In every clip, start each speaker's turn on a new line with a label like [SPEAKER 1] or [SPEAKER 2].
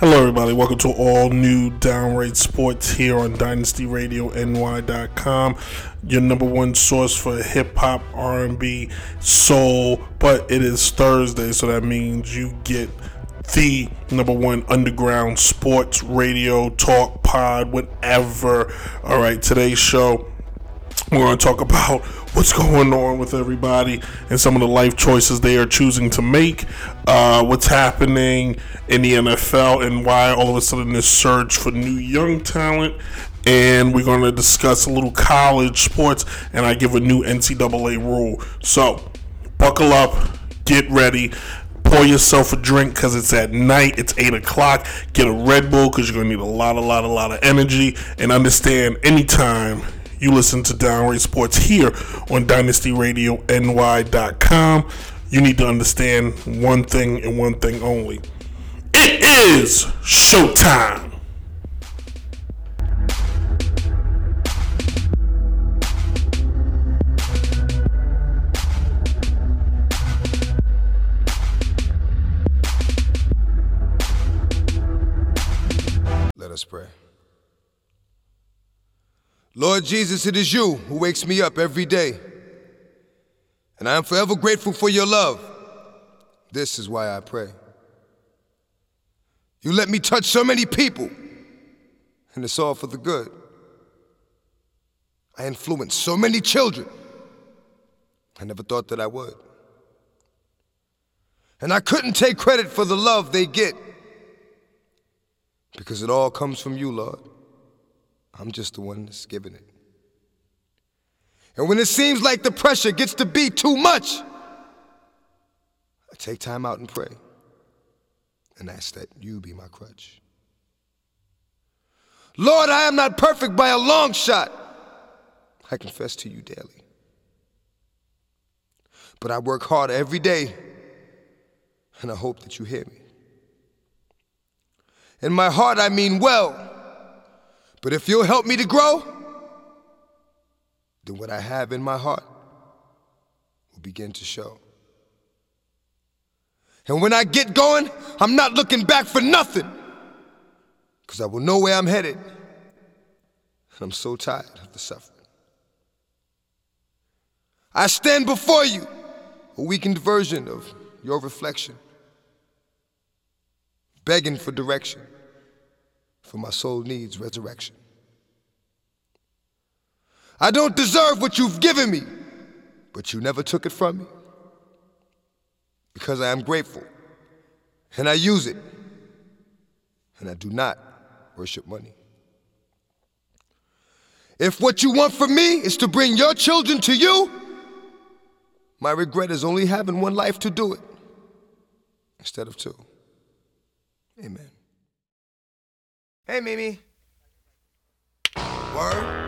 [SPEAKER 1] Hello, everybody. Welcome to all new Downright Sports here on DynastyRadioNY.com, your number one source for hip hop, R&B, soul. But it is Thursday, so that means you get the number one underground sports radio talk pod, whatever. All right, today's show we're going to talk about what's going on with everybody and some of the life choices they are choosing to make, uh, what's happening in the NFL, and why all of a sudden this surge for new young talent. And we're going to discuss a little college sports, and I give a new NCAA rule. So, buckle up, get ready pour yourself a drink because it's at night. It's eight o'clock. Get a Red Bull because you're gonna need a lot, a lot, a lot of energy. And understand anytime you listen to Downright Sports here on DynastyRadioNY.com. You need to understand one thing and one thing only. It is showtime.
[SPEAKER 2] Let us pray. Lord Jesus, it is you who wakes me up every day. And I am forever grateful for your love. This is why I pray. You let me touch so many people, and it's all for the good. I influenced so many children. I never thought that I would. And I couldn't take credit for the love they get because it all comes from you, Lord. I'm just the one that's giving it. And when it seems like the pressure gets to be too much, I take time out and pray and ask that you be my crutch. Lord, I am not perfect by a long shot. I confess to you daily. But I work hard every day, and I hope that you hear me. In my heart, I mean well. But if you'll help me to grow, then what I have in my heart will begin to show. And when I get going, I'm not looking back for nothing, because I will know where I'm headed. And I'm so tired of the suffering. I stand before you, a weakened version of your reflection, begging for direction for my soul needs resurrection. I don't deserve what you've given me, but you never took it from me. Because I am grateful, and I use it, and I do not worship money. If what you want from me is to bring your children to you, my regret is only having one life to do it instead of two. Amen. Hey, Mimi. Word.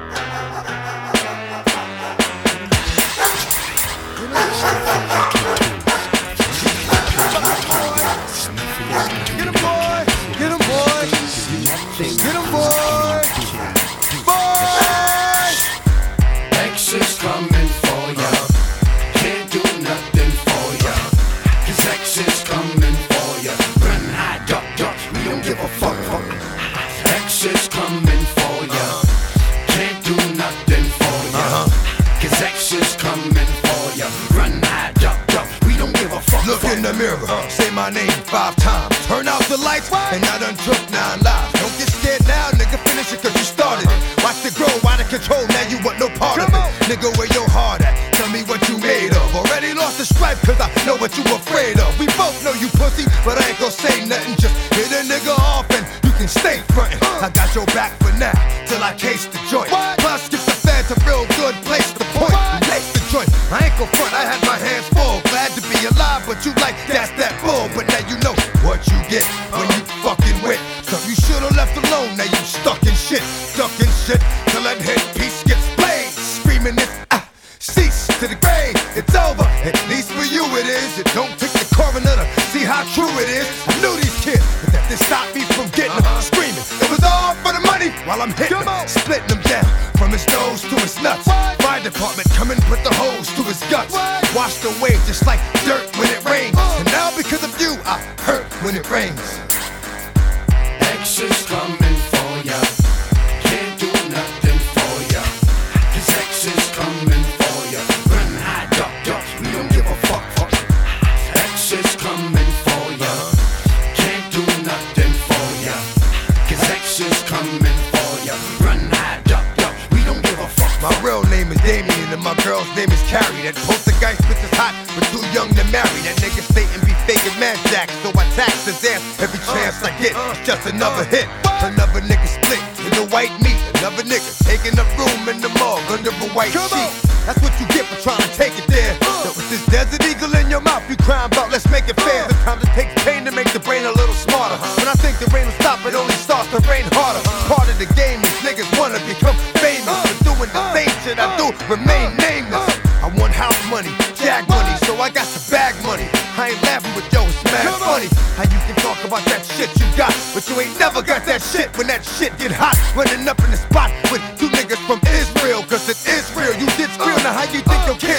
[SPEAKER 2] In the mirror, say my name five times. Turn out the lights, and I done took nine lives. Don't get scared now, nigga, finish it cause you started it. Watch it grow, out of control, now you want no part of it. Nigga, where your heart at? Tell me what you made of. Already lost the stripe cause I know what you afraid of. We both know you pussy, but I ain't gon' say nothing.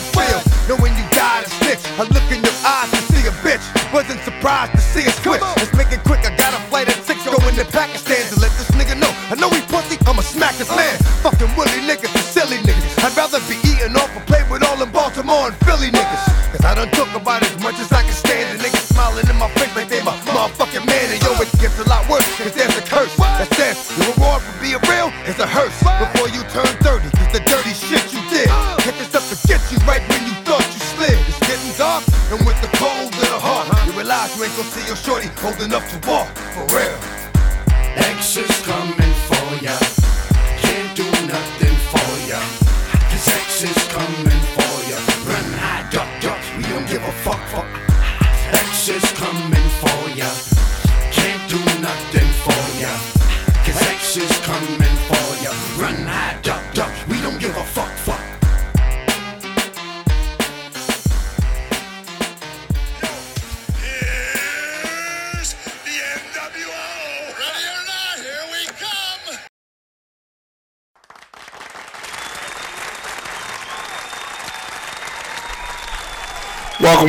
[SPEAKER 2] Think your kids feel? Knowing you died and snitch, I look in your eyes to see a bitch. Wasn't surprised to see us quit.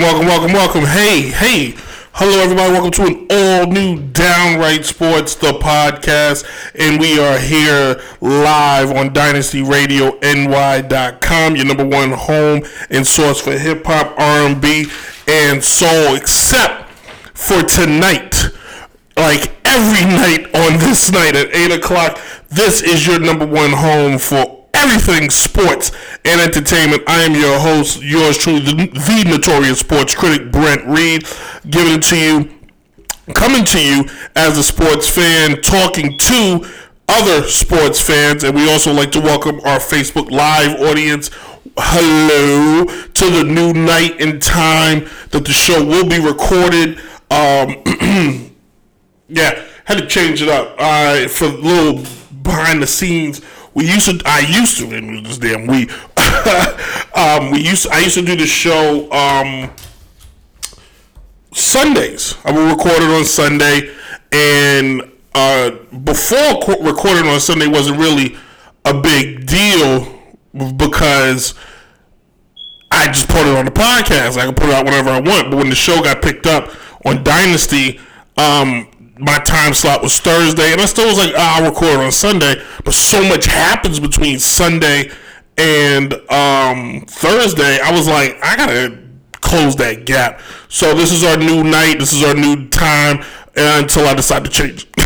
[SPEAKER 1] Welcome, welcome, welcome. Hey, hey. Hello, everybody. Welcome to an all new Downright Sports, the podcast. And we are here live on DynastyRadioNY.com, your number one home and source for hip hop, R&B, and soul, except for tonight. Like every night on this night at 8 o'clock, this is your number one home for everything sports and entertainment. I am your host, yours truly, the, the notorious sports critic, Brent Reed, giving it to you, coming to you as a sports fan, talking to other sports fans, and we also like to welcome our Facebook Live audience. Hello to the new night and time that the show will be recorded. Um, yeah, had to change it up. Uh, for a little behind the scenes, we used to. I used to. It was this damn we. um, we used. I used to do the show um, Sundays. I would record it on Sunday, and uh, before co- recording on Sunday wasn't really a big deal because I just put it on the podcast. I can put it out whenever I want. But when the show got picked up on Dynasty, um, my time slot was Thursday, and I still was like, I'll record on Sunday. But so much happens between Sunday and um, Thursday. I was like, I gotta close that gap. So this is our new night. This is our new time until I decide to change.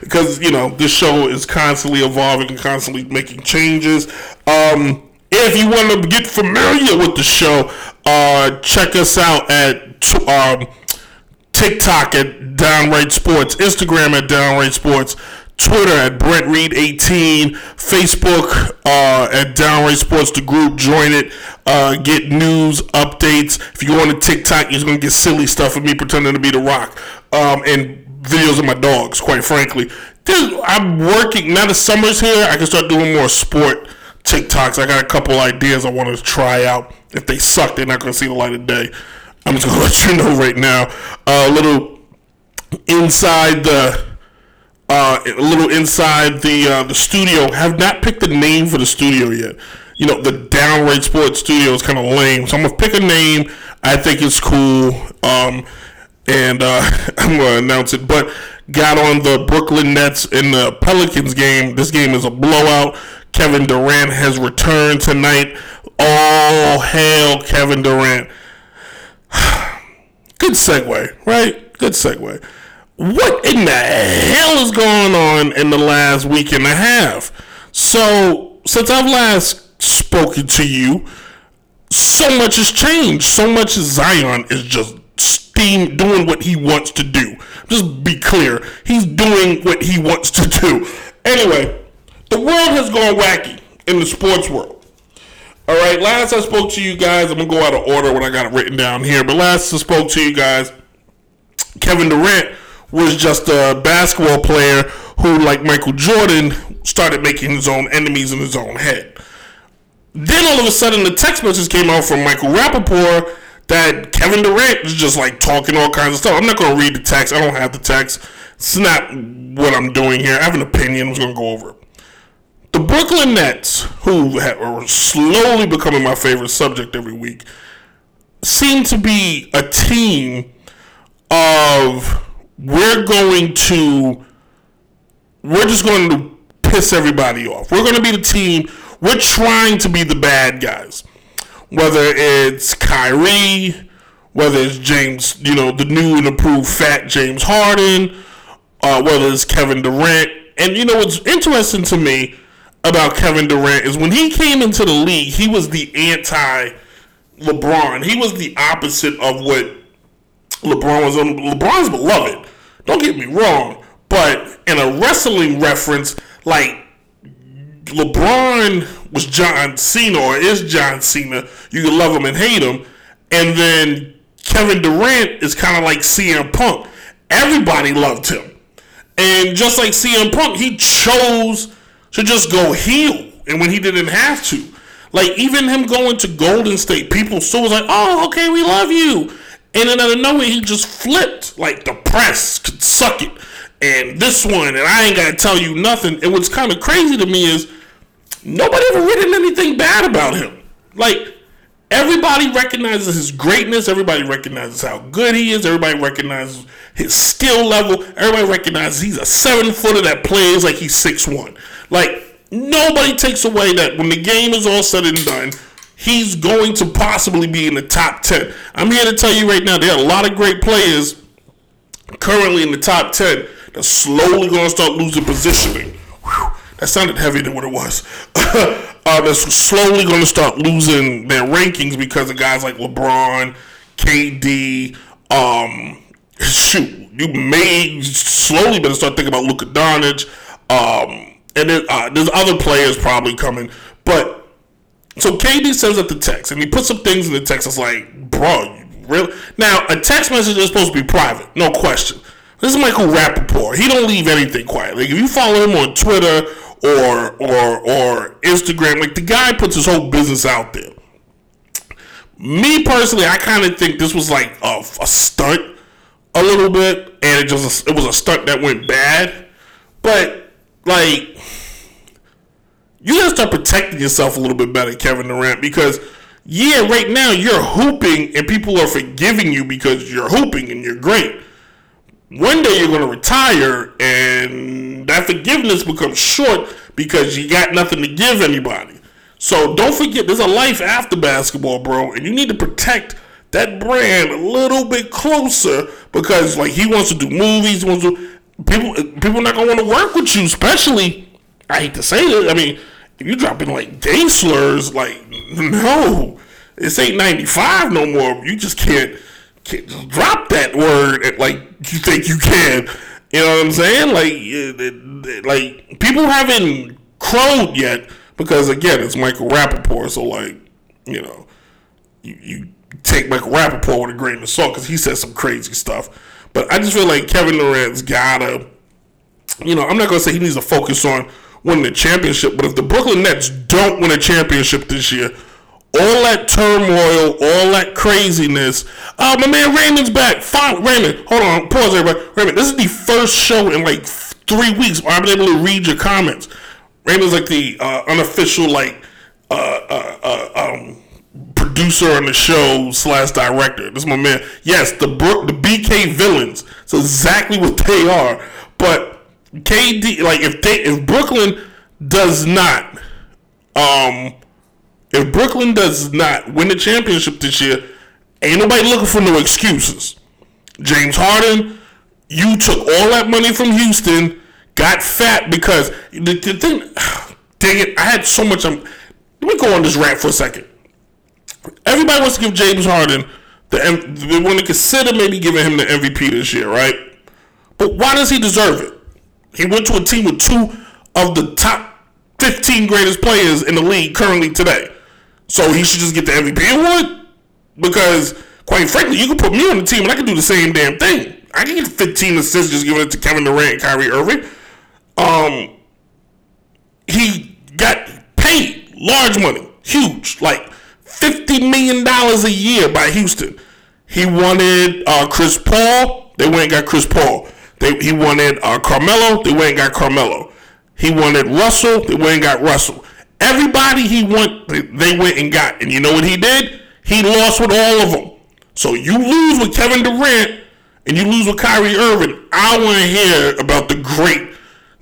[SPEAKER 1] Because you know this show is constantly evolving and constantly making changes. Um, if you want to get familiar with the show, uh, check us out at um, TikTok at Downright Sports, Instagram at Downright Sports, Twitter at Brent Reed 18, Facebook uh, at Downright Sports, the group. Join it. Uh, get news updates. If you go on to TikTok, you're gonna get silly stuff of me pretending to be The Rock um, and videos of my dogs. Quite frankly, Dude, I'm working now. The summer's here. I can start doing more sport TikToks. I got a couple ideas I want to try out. If they suck, they're not gonna see the light of day. I'm just gonna let you know right now. A little inside the uh, a little inside the uh, the studio. Have not picked a name for the studio yet. You know, the Downright Sports Studio is kind of lame, so I'm gonna pick a name. I think it's cool, um, and uh, I'm gonna announce it. But got on the Brooklyn Nets in the Pelicans game. This game is a blowout. Kevin Durant has returned tonight. All hail Kevin Durant. Good segue, right? Good segue. What in the hell is going on in the last week and a half? So, since I've last spoken to you, so much has changed. So much Zion is just steam doing what he wants to do. Just be clear, he's doing what he wants to do. Anyway, the world has gone wacky in the sports world. All right, last I spoke to you guys, I'm gonna go out of order when I got it written down here. But last I spoke to you guys, Kevin Durant was just a basketball player who, like Michael Jordan, started making his own enemies in his own head. Then all of a sudden, the text message came out from Michael Rapaport that Kevin Durant is just like talking all kinds of stuff. I'm not going to read the text. I don't have the text. It's not what I'm doing here. I have an opinion. I'm just going to go over it. Brooklyn Nets, who are slowly becoming my favorite subject every week, seem to be a team of we're going to we're just going to piss everybody off. We're going to be the team. We're trying to be the bad guys. Whether it's Kyrie, whether it's James, you know, the new and approved fat James Harden, uh, whether it's Kevin Durant. And you know what's interesting to me about Kevin Durant is when he came into the league, he was the anti LeBron. He was the opposite of what LeBron was. LeBron's beloved. Don't get me wrong, but in a wrestling reference, like LeBron was John Cena or is John Cena. You can love him and hate him. And then Kevin Durant is kind of like CM Punk. Everybody loved him. And just like CM Punk, he chose to just go heel. And when he didn't have to. Like even him going to Golden State, people still was like, oh, okay, we love you. And then out of nowhere, he just flipped. Like the press could suck it. And this one, and I ain't gotta tell you nothing. And what's kind of crazy to me is nobody ever written anything bad about him. Like everybody recognizes his greatness. Everybody recognizes how good he is. Everybody recognizes his skill level. Everybody recognizes he's a seven footer that plays like he's six one. Like nobody takes away that when the game is all said and done, he's going to possibly be in the top ten. I'm here to tell you right now, there are a lot of great players currently in the top ten that's slowly going to start losing positioning. Whew, that sounded heavier than what it was. uh, that's slowly going to start losing their rankings because of guys like LeBron, KD. Um, shoot, you may slowly better start thinking about Luka Doncic. Um, and then, uh, there's other players probably coming, but so KD sends up the text and he puts some things in the text. It's like, bro, really? Now a text message is supposed to be private, no question. This is Michael Rapaport. He don't leave anything quiet. Like if you follow him on Twitter or or or Instagram, like the guy puts his whole business out there. Me personally, I kind of think this was like a, a stunt a little bit, and it just it was a stunt that went bad. But like, you gotta start protecting yourself a little bit better, Kevin Durant, because yeah, right now you're hooping and people are forgiving you because you're hooping and you're great. One day you're to retire and that forgiveness becomes short because you got nothing to give anybody. So don't forget, there's a life after basketball, bro, and you need to protect that brand a little bit closer because, like, he wants to do movies. Wants to people. People not gonna want to work with you, especially. I hate to say it. I mean, you dropping like gay slurs, like no, this ain't ninety five no more. You just can't, can't just drop that word like you think you can. You know what I'm saying? Like, it- it- like people haven't crowed yet because again, it's Michael Rapaport. So like, you know, you, you take Michael Rapaport with a grain of salt because he says some crazy stuff. But I just feel like Kevin Durant's gotta, you know, I'm not gonna say he needs to focus on winning the championship, but if the Brooklyn Nets don't win a championship this year, all that turmoil, all that craziness. Uh, my man Raymond's back. Fine, Raymond. Hold on, pause, everybody. Raymond, this is the first show in like three weeks, where I've been able to read your comments. Raymond's like the uh, unofficial like uh, uh, uh, um, producer on the show slash director. This is my man. Yes, the Brook, the BK villains. It's exactly what they are. But KD, like if they if Brooklyn does not, um, if Brooklyn does not win the championship this year, ain't nobody looking for no excuses. James Harden, you took all that money from Houston, got fat because the, the thing. Dang it! I had so much. Um, let me go on this rant for a second. Everybody wants to give James Harden the. They want to consider maybe giving him the MVP this year, right? But why does he deserve it? He went to a team with two of the top 15 greatest players in the league currently today. So he should just get the MVP award? Because, quite frankly, you can put me on the team and I can do the same damn thing. I can get 15 assists just giving it to Kevin Durant and Kyrie Irving. Um, he got paid large money, huge, like $50 million a year by Houston. He wanted uh, Chris Paul. They went and got Chris Paul. They, he wanted uh, Carmelo. They went and got Carmelo. He wanted Russell. They went and got Russell. Everybody he they, they went and got. And you know what he did? He lost with all of them. So you lose with Kevin Durant and you lose with Kyrie Irving. I want to hear about the great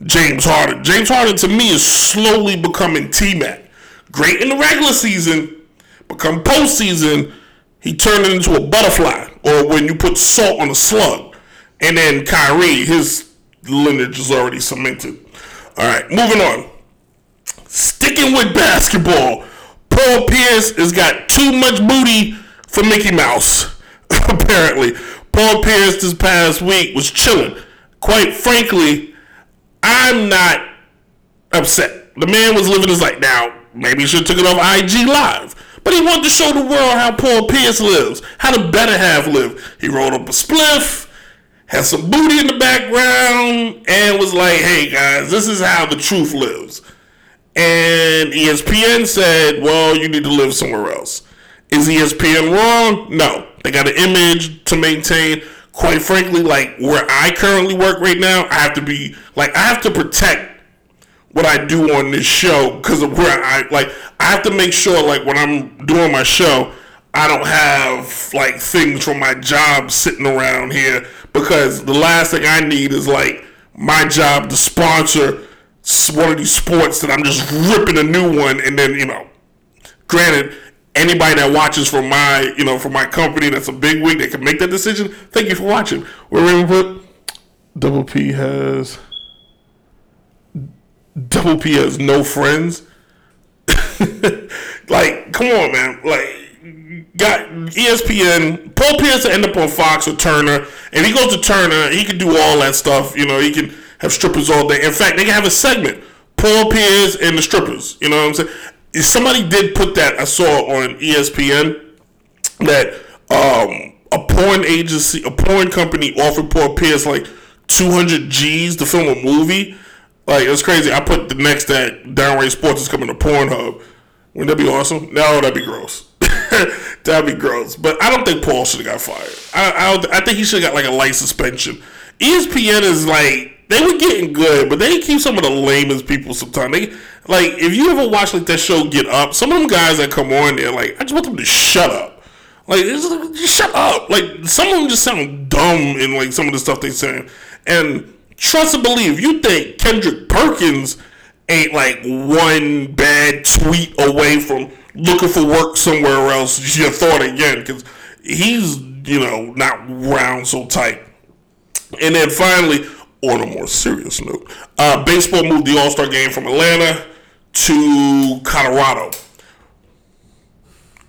[SPEAKER 1] James Harden. James Harden to me is slowly becoming T Mac. Great in the regular season, become postseason, he turned it into a butterfly, or when you put salt on a slug. And then Kyrie, his lineage is already cemented. All right, moving on. Sticking with basketball, Paul Pierce has got too much booty for Mickey Mouse. Apparently, Paul Pierce this past week was chilling. Quite frankly, I'm not upset. The man was living his life. Now, maybe he should have took it off IG Live. But he wanted to show the world how Paul Pierce lives, how the better half live. He rolled up a spliff, had some booty in the background, and was like, hey guys, this is how the truth lives. And ESPN said, well, you need to live somewhere else. Is ESPN wrong? No. They got an image to maintain. Quite frankly, like where I currently work right now, I have to be like I have to protect what I do on this show because of where I like I have to make sure like when I'm doing my show, I don't have like things from my job sitting around here because the last thing I need is like my job to sponsor one of these sports that I'm just ripping a new one and then you know granted anybody that watches from my you know from my company that's a big wig that can make that decision. Thank you for watching. We're put double p has double p has no friends. Like come on man. Like got espn paul pierce will end up on fox or turner and he goes to turner he can do all that stuff you know he can have strippers all day in fact they can have a segment paul pierce and the strippers you know what i'm saying somebody did put that i saw on espn that um, a porn agency, a porn company offered Paul Pierce like 200 G's to film a movie. Like, it's crazy. I put the next that Downright Sports is coming to Pornhub. Wouldn't that be awesome? No, that'd be gross. that'd be gross. But I don't think Paul should have got fired. I, I, I think he should have got like a light suspension. ESPN is like, they were getting good, but they keep some of the lamest people sometimes. They like if you ever watch like that show Get Up, some of them guys that come on there, like I just want them to shut up. Like it's like, just shut up. Like some of them just sound dumb in like some of the stuff they say. And trust and believe, you think Kendrick Perkins ain't like one bad tweet away from looking for work somewhere else, you thought again, because he's, you know, not round so tight. And then finally, on a more serious note, uh, baseball moved the All Star game from Atlanta to Colorado.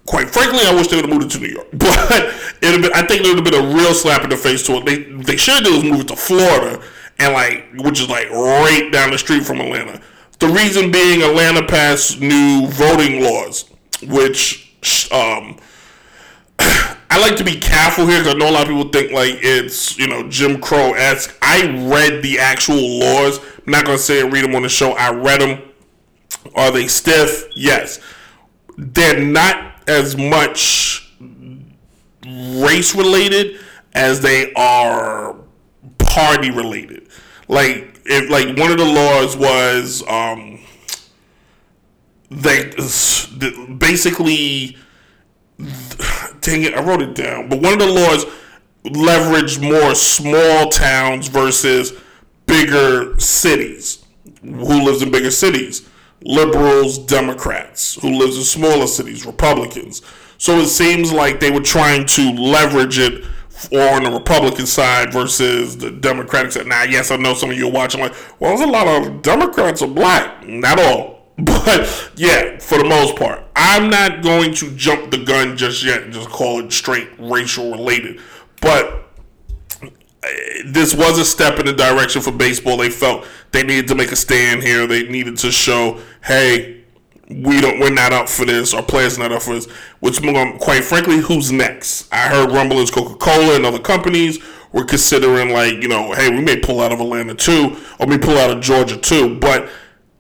[SPEAKER 1] Quite frankly, I wish they would have moved it to New York, but it been, I think there would have been a real slap in the face to it. They they should have done was move it to Florida, and like which is like right down the street from Atlanta. The reason being, Atlanta passed new voting laws, which um, I like to be careful here because I know a lot of people think like it's you know Jim Crow esque. I read the actual laws. I'm not gonna say and read them on the show. I read them. Are they stiff? Yes. They're not as much race related as they are party related. Like if like one of the laws was um they basically dang it, I wrote it down. But one of the laws leveraged more small towns versus bigger cities. Who lives in bigger cities? Liberals, Democrats. Who lives in smaller cities? Republicans. So it seems like they were trying to leverage it on the Republican side versus the Democratic side. Now, yes, I know some of you are watching like, well, there's a lot of Democrats are black. Not all. But yeah, for the most part, I'm not going to jump the gun just yet and just call it straight racial related. But eh, this was a step in the direction for baseball. They felt they needed to make a stand here. They needed to show, hey, we don't, we're not up for this. Our players not up for this. Which, quite frankly, who's next? I heard rumblings, Coca Cola and other companies were considering, like, you know, hey, we may pull out of Atlanta too, or we pull out of Georgia too. But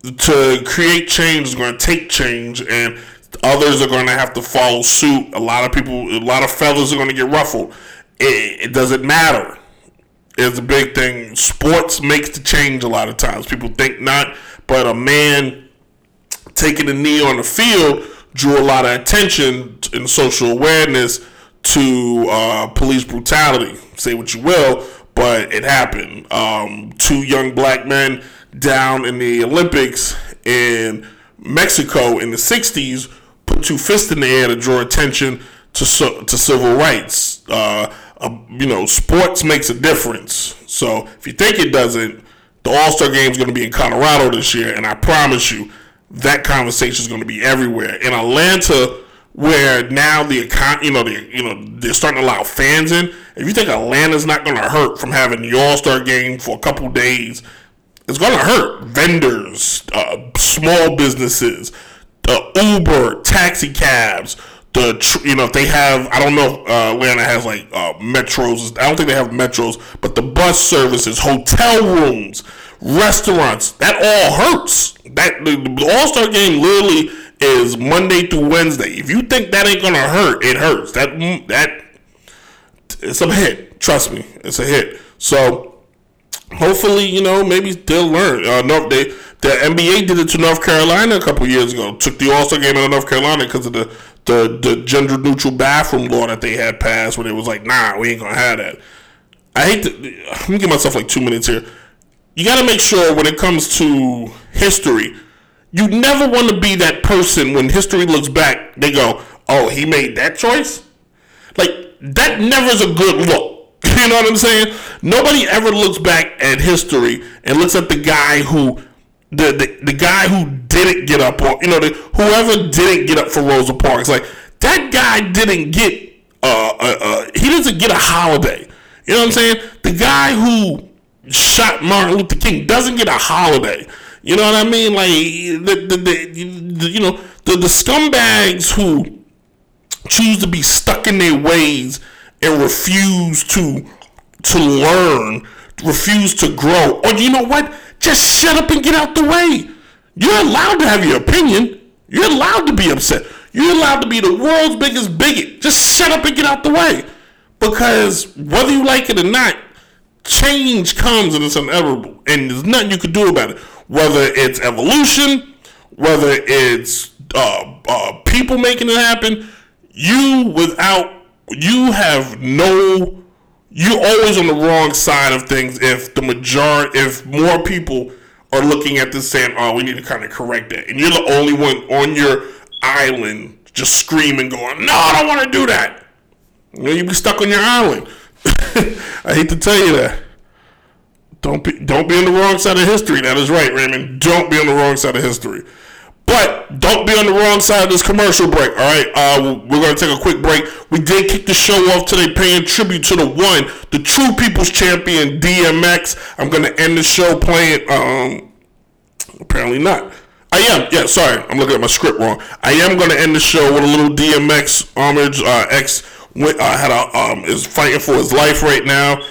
[SPEAKER 1] to create change is going to take change, and others are going to have to follow suit. A lot of people, a lot of fellas are going to get ruffled. It, it doesn't matter. It's a big thing. Sports makes the change a lot of times. People think not, but a man taking a knee on the field drew a lot of attention and social awareness to uh, police brutality. Say what you will, but it happened. Um, two young black men down in the Olympics in Mexico in the 60s put two fists in the air to draw attention to, to civil rights. Uh, uh, you know, sports makes a difference. So if you think it doesn't, the All Star Game is going to be in Colorado this year, and I promise you, that conversation is going to be everywhere. In Atlanta, where now the econ, you know, the, you know, they're starting to allow fans in. If you think Atlanta's not going to hurt from having the All Star Game for a couple days, it's going to hurt vendors, uh, small businesses, the Uber, taxi cabs, the you know if they have I don't know uh, Atlanta has like uh, metros. I don't think they have metros, but the bus services, hotel rooms, restaurants, that all hurts. That the, All Star game literally is Monday through Wednesday. If you think that ain't gonna hurt, it hurts. That that it's a hit. Trust me, it's a hit. So hopefully, you know, maybe they'll learn. Uh, no, they the NBA did it to North Carolina a couple years ago. Took the All Star game out of North Carolina because of the the the gender neutral bathroom law that they had passed, when it was like, nah, we ain't gonna have that. I hate to. Let me give myself like two minutes here. You got to make sure when it comes to history, you never want to be that person when history looks back. They go, "Oh, he made that choice." Like that never is a good look. You know what I'm saying? Nobody ever looks back at history and looks at the guy who the, the the guy who didn't get up or you know the, whoever didn't get up for Rosa Parks like that guy didn't get uh, uh, uh, he doesn't get a holiday you know what I'm saying the guy who shot Martin Luther King doesn't get a holiday you know what I mean like the, the, the, the you know the, the scumbags who choose to be stuck in their ways and refuse to to learn refuse to grow or you know what just shut up and get out the way. You're allowed to have your opinion. You're allowed to be upset. You're allowed to be the world's biggest bigot. Just shut up and get out the way. Because whether you like it or not, change comes and it's inevitable. And there's nothing you can do about it. Whether it's evolution, whether it's uh, uh, people making it happen, you without, you have no you're always on the wrong side of things if the majority, if more people are looking at this saying, "Oh, we need to kind of correct that," and you're the only one on your island just screaming, going, "No, I don't want to do that." You know, you be stuck on your island. I hate to tell you that. Don't be don't be on the wrong side of history. That is right, Raymond. Don't be on the wrong side of history. But don't be on the wrong side of this commercial break. All right, uh, we're going to take a quick break. We did kick the show off today, paying tribute to the one, the true people's champion, DMX. I'm going to end the show playing. Um, apparently not. I am. Yeah, sorry, I'm looking at my script wrong. I am going to end the show with a little DMX homage. Uh, X uh, had a um, is fighting for his life right now.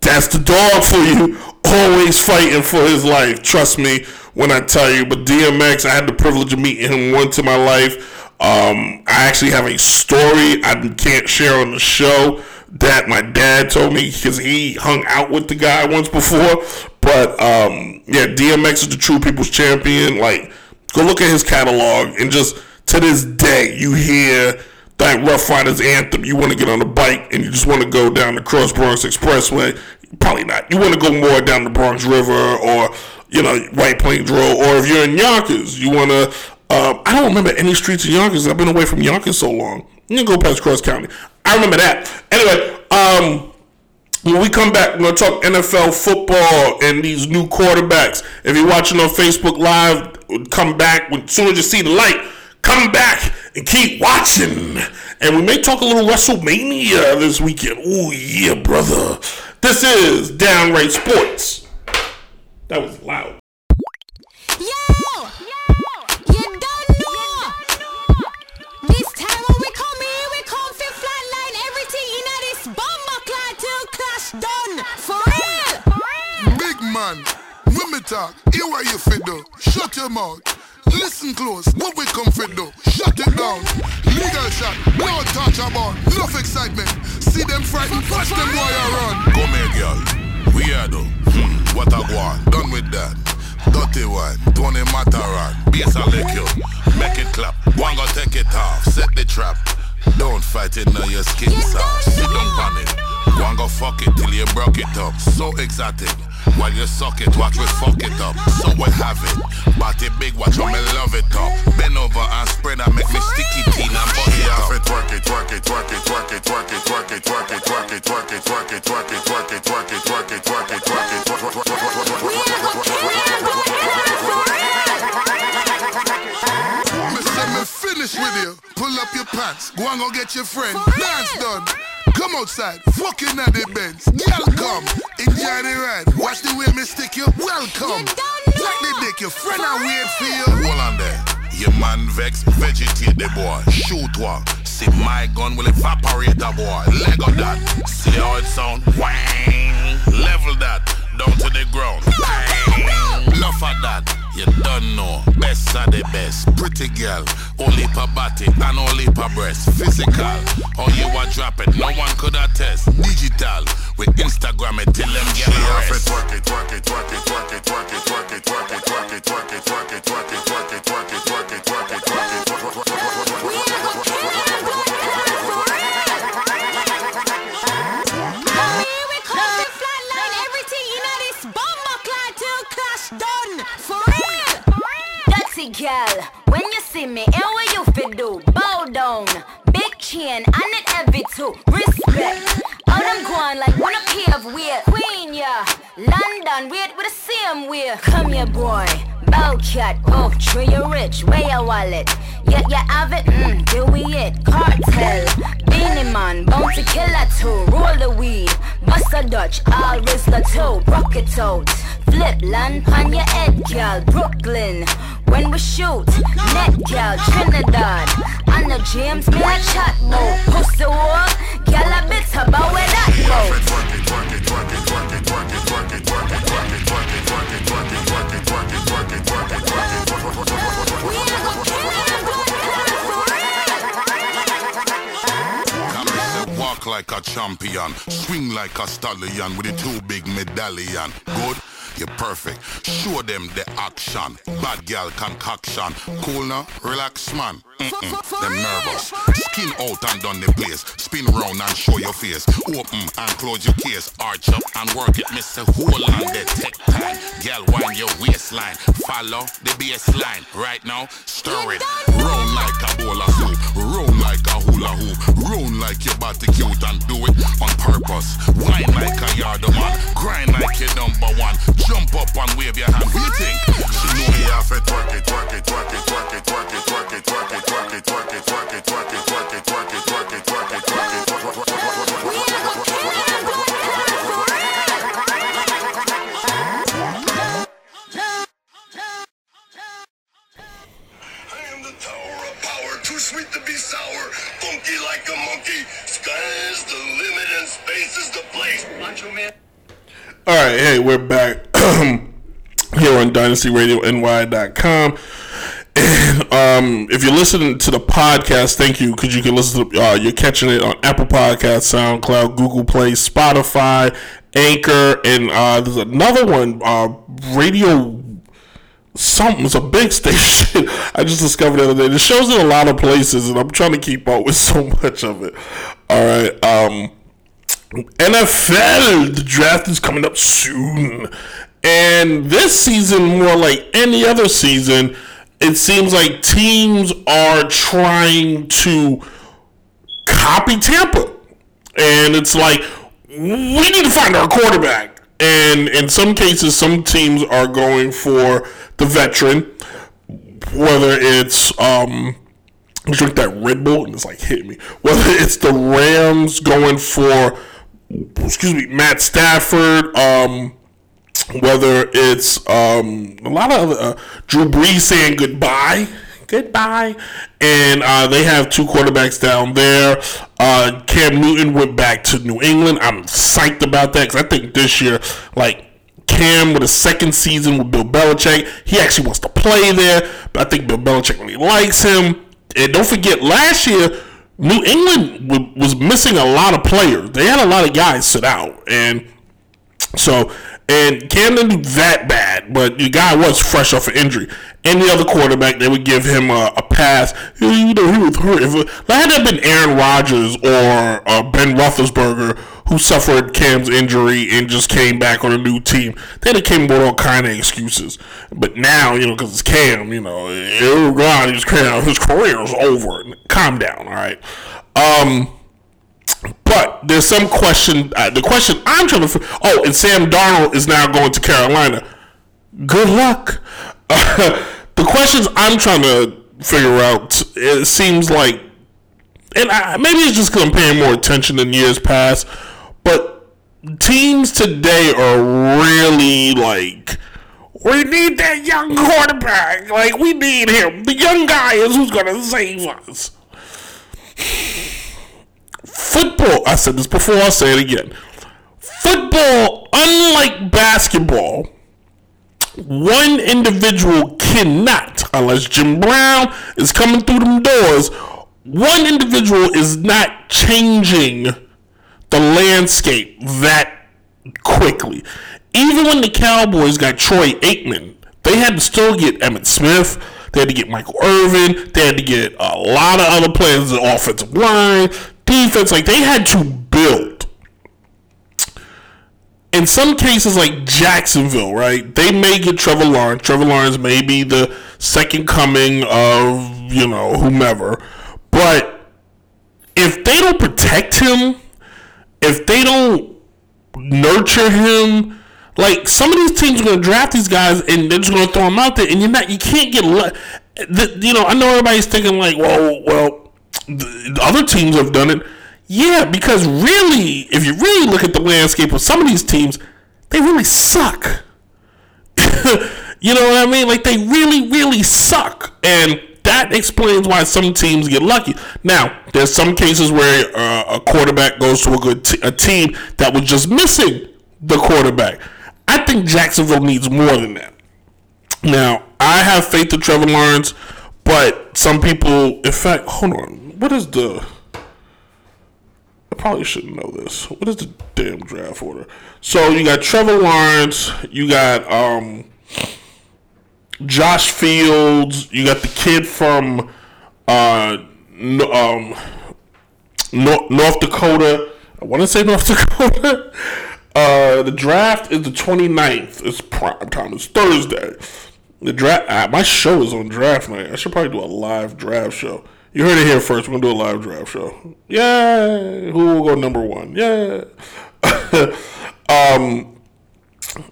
[SPEAKER 1] That's the dog for you. Always fighting for his life. Trust me when I tell you. But DMX, I had the privilege of meeting him once in my life. Um, I actually have a story I can't share on the show that my dad told me because he hung out with the guy once before. But um, yeah, DMX is the true people's champion. Like, go look at his catalog, and just to this day, you hear that Ruff Ryders anthem. You want to get on a bike and you just want to go down the Cross Bronx Expressway. Probably not. You want to go more down the Bronx River or you know White Plains Road, or if you're in Yonkers, you want to. Um, I don't remember any streets in Yonkers. I've been away from Yonkers so long. You can go past Cross County. I remember that. Anyway, um, when we come back, we're going to talk NFL football and these new quarterbacks. If you're watching on Facebook Live, come back. As soon as you see the light, come back and keep watching. And we may talk a little WrestleMania this weekend. Oh, yeah, brother. This is Downright Sports. That was loud.
[SPEAKER 3] Yo! You don't know! This time when we come here, we come for flatline everything in this bomber clad to clash done. For real!
[SPEAKER 4] Big man, when me talk, hear what you fit do. Shut your mouth. Listen close, what we come fit do. Shut it down. Legal shot, no touch about. Enough excitement. See them frightened, watch them wire run. Come here, girl. We are though. Hmm, what I want. Done with that. Dirty one, Tony Mataran, bass a lick you, make it clap. One go take it off, set the trap. Don't fight it now your skin soft. Sit down panic. One go fuck it till you broke it up. So exotic. While you suck it, watch we fuck it up. So we have it. Body big, watch how me love it up. Bend over and spread and make me sticky teen and butt it up. Twerk it, twerk it, twerk it, twerk it, twerk it, twerk it, twerk it, twerk it, twerk it, twerk it, twerk it, twerk it, twerk it, twerk it, twerk it, twerk it, twerk it, twerk it, twerk it, twerk it, Me say finish with you. Pull up your pants. Go and go get your friend. Dance done. Come outside. Fucking at the Benz. Girl come. Enjoy the ride. Watch the way me stick you. Welcome. Like the dick. Your friend I wait for you. Hold on there. Your man vex, vegetate the boy. Shoot one. See my gun will evaporate the boy. Leg of that. See how it sound? Wang. Level that. Down to the ground. Enough of that. You don't know. Best of the best. Pretty girl. Only per body and only per breast. Physical. How you a drop it. No one could attest. Digital. We Instagram it till them get. It, twerk it, twerk it, twerk it, twerk it, twerk it, twerk it, twerk it, twerk it, twerk it, twerk it, twerk it,
[SPEAKER 5] your? Yeah, you have it, mm, do we it? Cartel, Beenie Man, bounty killer too. Roll the weed, bust a Dutch, all Rizzler too. Rocket out, flip land on your head, girl. Brooklyn, when we shoot, net girl, Trinidad. I know James, me a chat mo.
[SPEAKER 4] Like a champion, swing like a stallion with a two big medallion. Good, you're perfect. Show them the action. Bad girl concoction. Cool now, relax man. Mm-mm, them nervous. Skin out and down the place. Spin round and show your face. Open and close your case. Arch up and work it. Miss a hole on the tech time. Girl, wind your waistline. Follow the baseline. Right now, stir it. Round like a bowl of soup. Round like a hula hoop. Round like your body cute and do it on purpose. Wine like a yard man. Grind like your number one. Jump up and wave your hand. You think? She know to twerk it, twerk it, twerk it, twerk it, twerk it, twerk it, twerk it, twerk it, twerk it, twerk it, twerk it, twerk it, twerk it, twerk it, twerk it, twerk it, twerk it.
[SPEAKER 6] Am the sour, funky like a monkey. Sky's the limit and space is the place. Macho man.
[SPEAKER 1] All right, hey, we're back here on DynastyRadioNY.com. And um, if you're listening to the podcast, thank you because you can listen to. Uh, you're catching it on Apple Podcasts, SoundCloud, Google Play, Spotify, Anchor, and uh, there's another one, uh, Radio something. It's a big station. I just discovered the other day. The show's in a lot of places, and I'm trying to keep up with so much of it. All right. Um, NFL, the draft is coming up soon. And this season, more like any other season, it seems like teams are trying to copy Tampa. And it's like, we need to find our quarterback. And in some cases, some teams are going for the veteran, whether it's um, drink that Red Bull and it's like hit me. Whether it's the Rams going for, excuse me, Matt Stafford, um, whether it's um, a lot of uh, Drew Brees saying goodbye, goodbye, and uh, they have two quarterbacks down there. Uh, Cam Newton went back to New England. I'm psyched about that because I think this year, like Cam with a second season with Bill Belichick. He actually wants to play there, but I think Bill Belichick really likes him. And don't forget, last year, New England was missing a lot of players. They had a lot of guys sit out. And so, and Cam didn't do that bad, but the guy was fresh off an injury. Any other quarterback, they would give him a, a pass. You know, he was hurt. If it, had been Aaron Rodgers or uh, Ben Roethlisberger, who suffered Cam's injury and just came back on a new team, then it came with all kind of excuses. But now, you know, because it's Cam, you know, oh God, Cam, his career is over. Calm down, all right. Um, but there's some question. Uh, the question I'm trying to. Oh, and Sam Darnold is now going to Carolina. Good luck. The questions I'm trying to figure out. It seems like, and I, maybe it's just because I'm paying more attention than years past. But teams today are really like. We need that young quarterback. Like, we need him. The young guy is who's going to save us football, I said this before, I'll say it again. Football, unlike basketball, one individual cannot, unless Jim Brown is coming through them doors, one individual is not changing the landscape that quickly. Even when the Cowboys got Troy Aikman, they had to still get Emmitt Smith. They had to get Michael Irvin. They had to get a lot of other players in the offensive line defense, like they had to build. In some cases, like Jacksonville, right? They may get Trevor Lawrence. Trevor Lawrence may be the second coming of, you know, whomever. But if they don't protect him, if they don't nurture him, like some of these teams are going to draft these guys and they're just going to throw them out there, and you're not, you can't get, you know, I know everybody's thinking like, well, well, the other teams have done it. Yeah, because really, if you really look at the landscape of some of these teams, they really suck. you know what I mean? Like they really, really suck, and that explains why some teams get lucky. Now, there's some cases where uh, a quarterback goes to a good t- a team that was just missing the quarterback. I think Jacksonville needs more than that. Now, I have faith in Trevor Lawrence, but some people, in fact, hold on what is the? I probably shouldn't know this. What is the damn draft order? So you got Trevor Lawrence, you got um, Josh Fields, you got the kid from uh, um, North Dakota. I want to say North Dakota. Uh, the draft is the 29th. It's prime time. It's Thursday. The draft. Uh, my show is on draft night. I should probably do a live draft show. You heard it here first. We're gonna do a live draft show. Yeah, who will go number one? Yeah. um.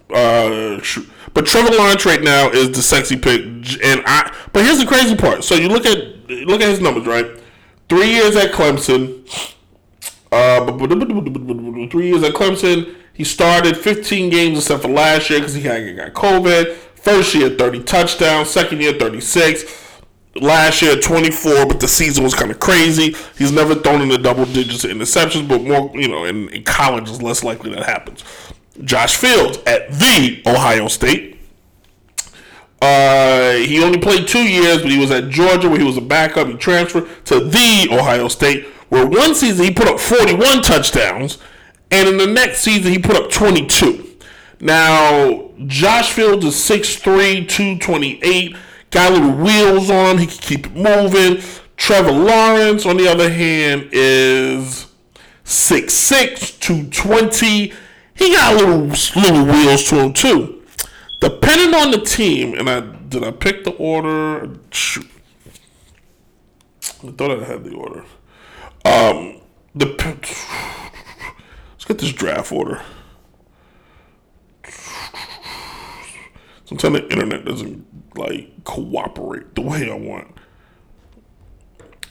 [SPEAKER 1] Uh. But Trevor Lawrence right now is the sexy pick, and I. But here's the crazy part. So you look at look at his numbers, right? Three years at Clemson. Uh, three years at Clemson. He started 15 games except for last year because he got COVID. First year, 30 touchdowns. Second year, 36 last year 24, but the season was kind of crazy. He's never thrown in the double digits of interceptions, but more, you know, in, in college is less likely that happens. Josh Fields at the Ohio State. Uh, he only played two years, but he was at Georgia where he was a backup. He transferred to the Ohio State, where one season he put up 41 touchdowns And in the next season, he put up 22. Now, Josh Fields is 6'3, 228. Got little wheels on. He can keep it moving. Trevor Lawrence, on the other hand, is 6'6, 220. He got little little wheels to him too. Depending on the team, and I did I pick the order? Shoot. I thought I had the order. Um, the let's get this draft order. Sometimes the internet doesn't like cooperate the way I want.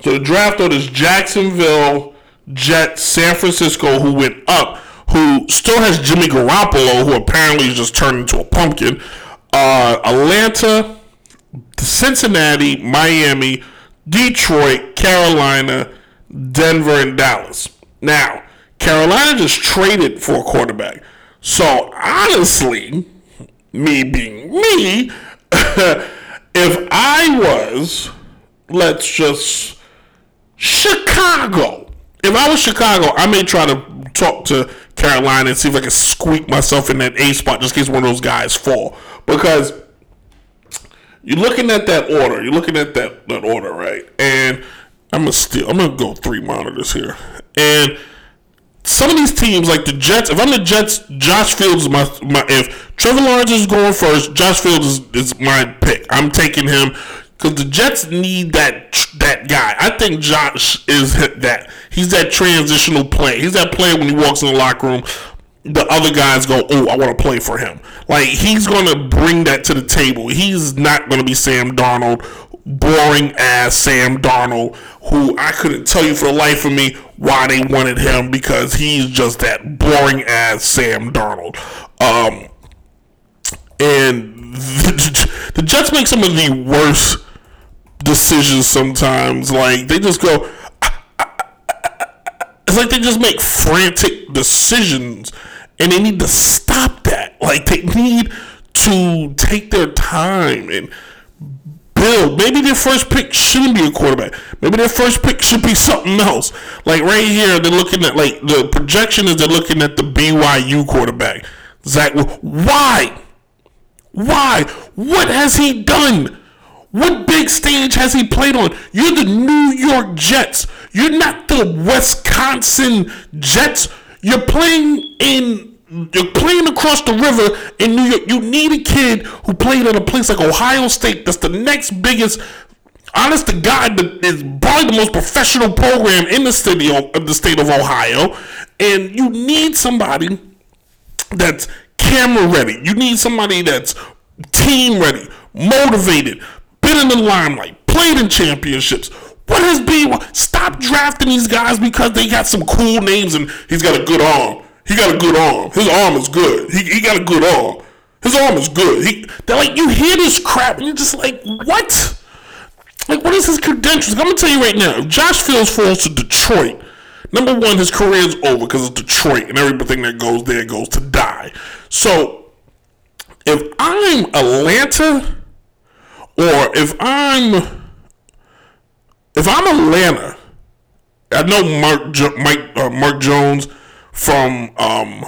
[SPEAKER 1] So the draft order is Jacksonville, Jets, San Francisco, who went up, who still has Jimmy Garoppolo, who apparently is just turned into a pumpkin. Uh, Atlanta, Cincinnati, Miami, Detroit, Carolina, Denver, and Dallas. Now, Carolina just traded for a quarterback. So honestly, me being me, if I was, let's just Chicago. If I was Chicago, I may try to talk to Carolina and see if I can squeak myself in that A spot just in case one of those guys fall. Because you're looking at that order. You're looking at that, that order, right? And I'm gonna steal. I'm gonna go three monitors here. And some of these teams, like the Jets, if I'm the Jets, Josh Fields is my, my if Trevor Lawrence is going first, Josh Fields is, is my pick. I'm taking him because the Jets need that that guy. I think Josh is that. He's that transitional play. He's that player when he walks in the locker room. The other guys go, oh, I want to play for him. Like he's gonna bring that to the table. He's not gonna be Sam Darnold, boring ass Sam Darnold, who I couldn't tell you for the life of me why they wanted him because he's just that boring ass Sam Darnold. Um, and the, the Jets make some of the worst decisions sometimes. Like they just go. It's like they just make frantic decisions, and they need to stop that. Like they need to take their time and build. Maybe their first pick shouldn't be a quarterback. Maybe their first pick should be something else. Like right here, they're looking at like the projection is they're looking at the BYU quarterback. Zach, why? Why? What has he done? What big stage has he played on? You're the New York Jets. You're not the Wisconsin Jets. You're playing in you're playing across the river in New York. You need a kid who played at a place like Ohio State. That's the next biggest honest to God, that is probably the most professional program in the city of the state of Ohio, and you need somebody that's camera ready. You need somebody that's team ready, motivated, been in the limelight, played in championships. What has been? Stop drafting these guys because they got some cool names and he's got a good arm. He got a good arm. His arm is good. He, he got a good arm. His arm is good. He, they're like, you hear this crap and you're just like, what? Like, what is his credentials? I'm gonna tell you right now. If Josh Fields falls to Detroit, number one, his career is over because it's Detroit, and everything that goes there goes to die. So, if I'm Atlanta, or if I'm if I'm Atlanta, I know Mark jo- Mike uh, Mark Jones from um,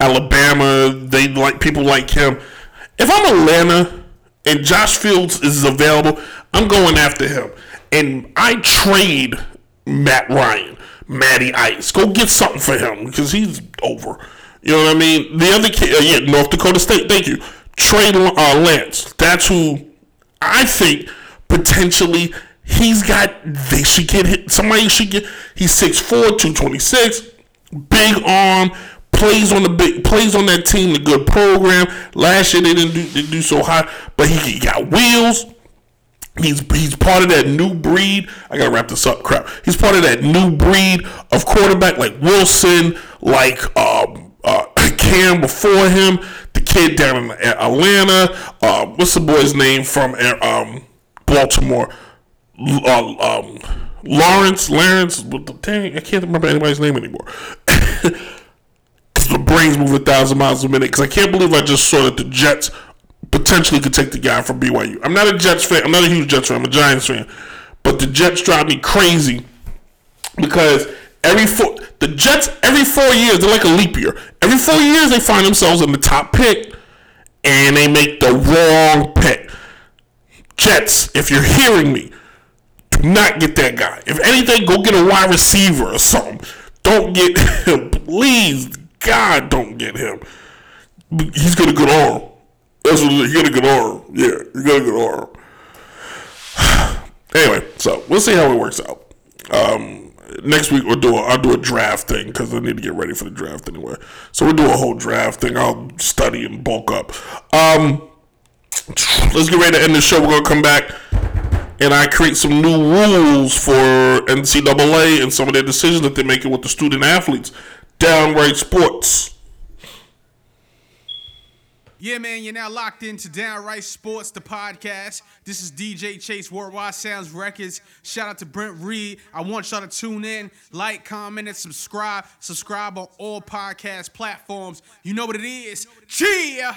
[SPEAKER 1] Alabama. They like people like him. If I'm Atlanta and Josh Fields is available, I'm going after him. And I trade Matt Ryan, Matty Ice. Go get something for him because he's over. You know what I mean? The other kid, uh, yeah, North Dakota State. Thank you. Trey uh, Lance. That's who I think potentially he's got. They should get hit. Somebody should get. He's 6'4", 226, big arm. Plays on the big, plays on that team, the good program. Last year they didn't do, do so hot, but he, he got wheels. He's he's part of that new breed. I gotta wrap this up. Crap. He's part of that new breed of quarterback like Wilson, like um, uh, Cam before him, the kid down in Atlanta. Uh, what's the boy's name from um, Baltimore? Uh, um, Lawrence, Lawrence. Dang, I can't remember anybody's name anymore. Because the brain's moving a thousand miles a minute. Because I can't believe I just saw that the Jets potentially could take the guy from BYU. I'm not a Jets fan. I'm not a huge Jets fan. I'm a Giants fan. But the Jets drive me crazy because Every four, the Jets every four years they're like a leap year. Every four years they find themselves in the top pick, and they make the wrong pick. Jets, if you're hearing me, not get that guy. If anything, go get a wide receiver or something. Don't get him, please. God, don't get him. He's got a good arm. That's what he got a good arm. Yeah, he got a good arm. anyway, so we'll see how it works out. Um, next week we'll do a, I'll do a draft thing because I need to get ready for the draft anyway. So we'll do a whole draft thing. I'll study and bulk up. Um, let's get ready to end the show. We're gonna come back and I create some new rules for NCAA and some of their decisions that they're making with the student athletes. Downright Sports.
[SPEAKER 7] Yeah, man, you're now locked into Downright Sports, the podcast. This is DJ Chase, Worldwide Sounds Records. Shout out to Brent Reed. I want y'all to tune in, like, comment, and subscribe. Subscribe on all podcast platforms. You know what it is. Cheer!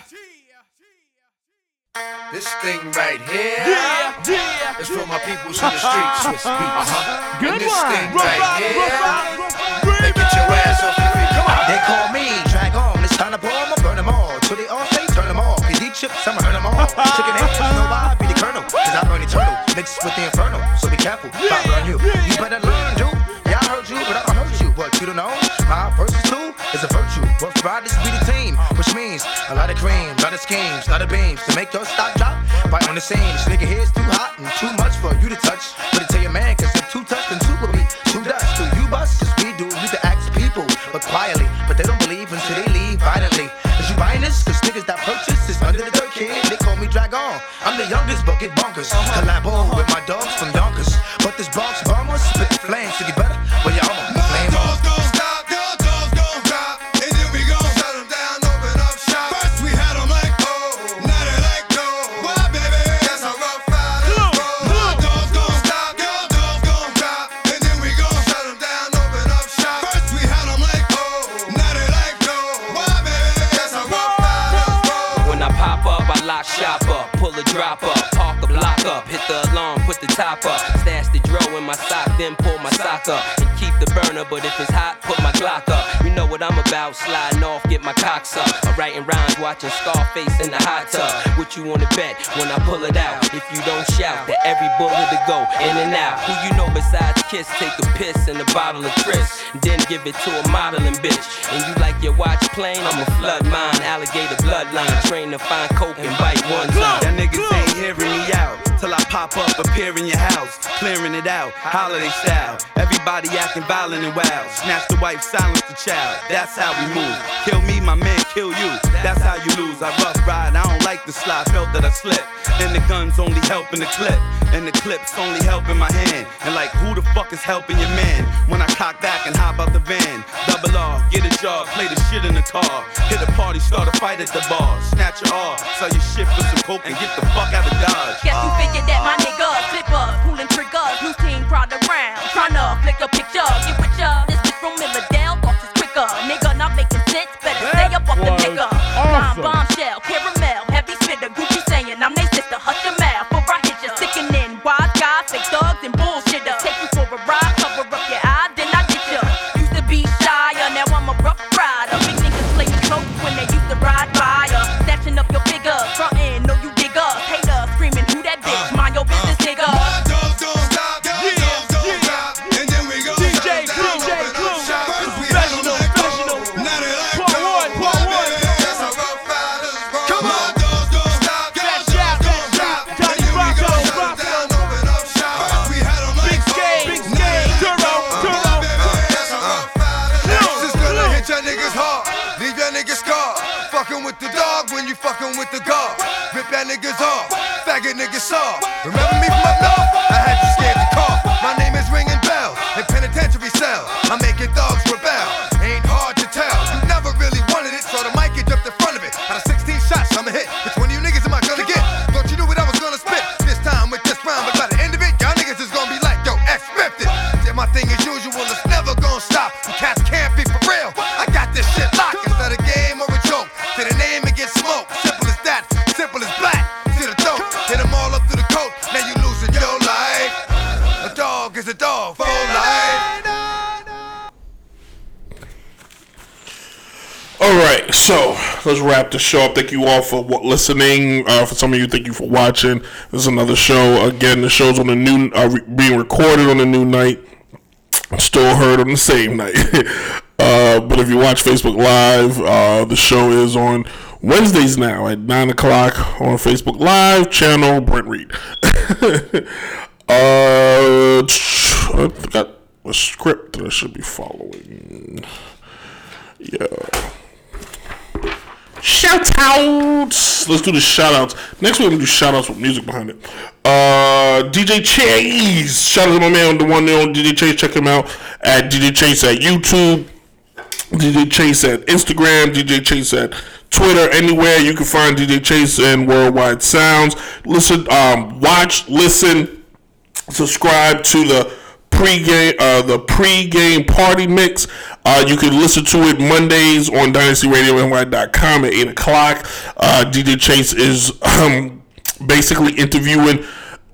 [SPEAKER 8] This thing right here yeah, yeah. is for my peoples in the streets. Swizz Beatz. Uh-huh.
[SPEAKER 9] Good
[SPEAKER 8] and this
[SPEAKER 9] one.
[SPEAKER 8] thing
[SPEAKER 9] Rough
[SPEAKER 8] right
[SPEAKER 9] out,
[SPEAKER 8] here,
[SPEAKER 9] rough out,
[SPEAKER 8] they get your ass off your feet. Come on.
[SPEAKER 10] They call me Drag-On. It's time to pour 'em, I'ma burn them all. Till they all say turn them all. Cause these chips, I'ma hurt them all. Chicken heads, know why I be the colonel. Cause I burn eternal. Mixed with the infernal. So be careful if I burn you. You better learn, dude. Yeah, I heard you, but I don't hurt you. What you don't know? My versus two is a virtue. Ruff Ryders be the team, which means a lot of cream, lot of schemes, lot of beams to make your stock drop. Right on the scene, this nigga here's too hot and too much for you to touch. But I tell your man, cause if two touch, then two will be two dust. Do you bust? Cause we do. You can ask people, but quietly. But they don't believe until they leave violently. Is you buying this? Cause niggas that purchase is under the dirt kid. They call me Drag-On. I'm the youngest, but get bonkers. Collabo with my dogs from Yonkers. But this Bronx bomber spit flames to better.
[SPEAKER 2] Up,
[SPEAKER 11] hit the alarm, put the top up, stash the dro in my sock, then pull my sock up, and keep the burner. But if it's hot, put my Glock up. You know what I'm about, sliding off, get my cocks up. I'm writing rhymes, watching Scarface in the hot tub. What you wanna bet when I pull it out? If you don't shout, that every bullet to go in and out. Who you know besides Kiss? Take a piss in a bottle of and then give it to a modeling bitch. And you like your watch plain? I'm a flood mine, alligator bloodline, trained to find coke and bite one time.
[SPEAKER 12] Y'all niggas ain't hearing me out. Till I pop up, appear in your house, clearing it out, holiday style. Everybody acting violent and wild. Snatch the wife, silence the child. That's how we move. Kill me, my man, kill you. That's how you lose. I rough ride, I don't like the slide, felt that I slipped. And the gun's only helping the clip. And the clip's only helping my hand. And like, who the fuck is helping your man? When I cock back and hop out the van. Double R, get a job, play the shit in the car. Hit a party, start a fight at the bar. Snatch your R, sell your shit for some coke and get the fuck out of Dodge.
[SPEAKER 13] Guess you figured that my niggas, flippers, pulling triggers, new team crowd around, tryna flick a picture, get with ya. This is from Milladale, thoughts is quicker. Nigga not making sense, better stay up off the nigga.
[SPEAKER 9] awesome.
[SPEAKER 13] bombshell, caramel, heavy niggas
[SPEAKER 2] off. Faggot niggas off. Remember me from up north? The
[SPEAKER 1] show up. Thank you all for wa- listening. Uh, for some of you, thank you for watching. This is another show. Again, the show's on the new, uh, re- being recorded on the new night. Still heard on the same night. uh, but if you watch Facebook Live, uh, the show is on Wednesdays now at nine o'clock on Facebook Live channel. Brent Reed. uh, I got a script that I should be following. Yeah. Shout outs! Let's do the shout outs. Next we're gonna do shout outs with music behind it. Uh, DJ Chase! Shout out to my man, the one there on DJ Chase. Check him out at DJ Chase at YouTube, DJ Chase at Instagram, DJ Chase at Twitter, anywhere you can find DJ Chase and Worldwide Sounds. Listen, um, watch, listen, subscribe to the pre-game uh, the pre-game party mix. Uh, you can listen to it Mondays on DynastyRadioNY.com at eight o'clock. Uh, DJ Chase is um, basically interviewing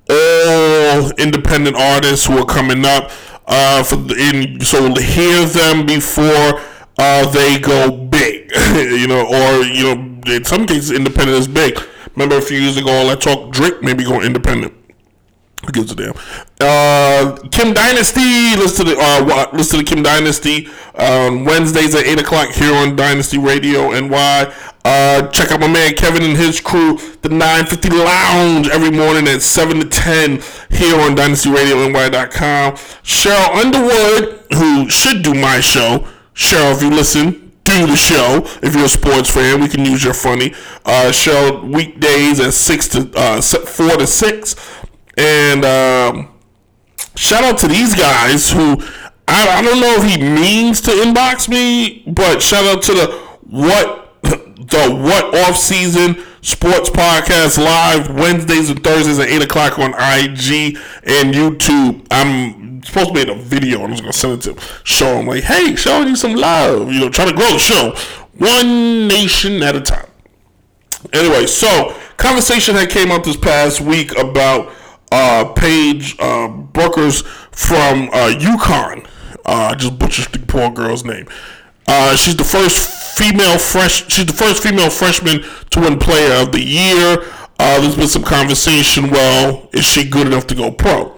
[SPEAKER 1] all independent artists who are coming up. Uh, for the, in, so to hear them before uh, they go big, you know, or you know, in some cases, independent is big. Remember a few years ago, all I talked Drake maybe going independent. Who gives a damn? Uh, Kim Dynasty. Listen to the uh, listen to Kim Dynasty on Wednesdays at eight o'clock here on Dynasty Radio NY. Uh, check out my man Kevin and his crew, the 950 Lounge, every morning at seven to ten here on Dynasty Radio DynastyRadioNY.com. Cheryl Underwood, who should do my show. Cheryl, if you listen, do the show. If you're a sports fan, we can use your funny. Uh, show weekdays at six to uh, four to six. And um, shout out to these guys who I, I don't know if he means to inbox me, but shout out to the what the what off season sports podcast live Wednesdays and Thursdays at eight o'clock on IG and YouTube. I'm supposed to in a video and I'm just gonna send it to. Show him like, hey, showing you some love. You know, trying to grow the show one nation at a time. Anyway, so conversation that came up this past week about uh, Paige uh, Brookers from uh, UConn. Uh, I just butchered the poor girl's name. Uh, she's the first female fresh. She's the first female freshman to win Player of the Year. Uh, there's been some conversation. Well, is she good enough to go pro?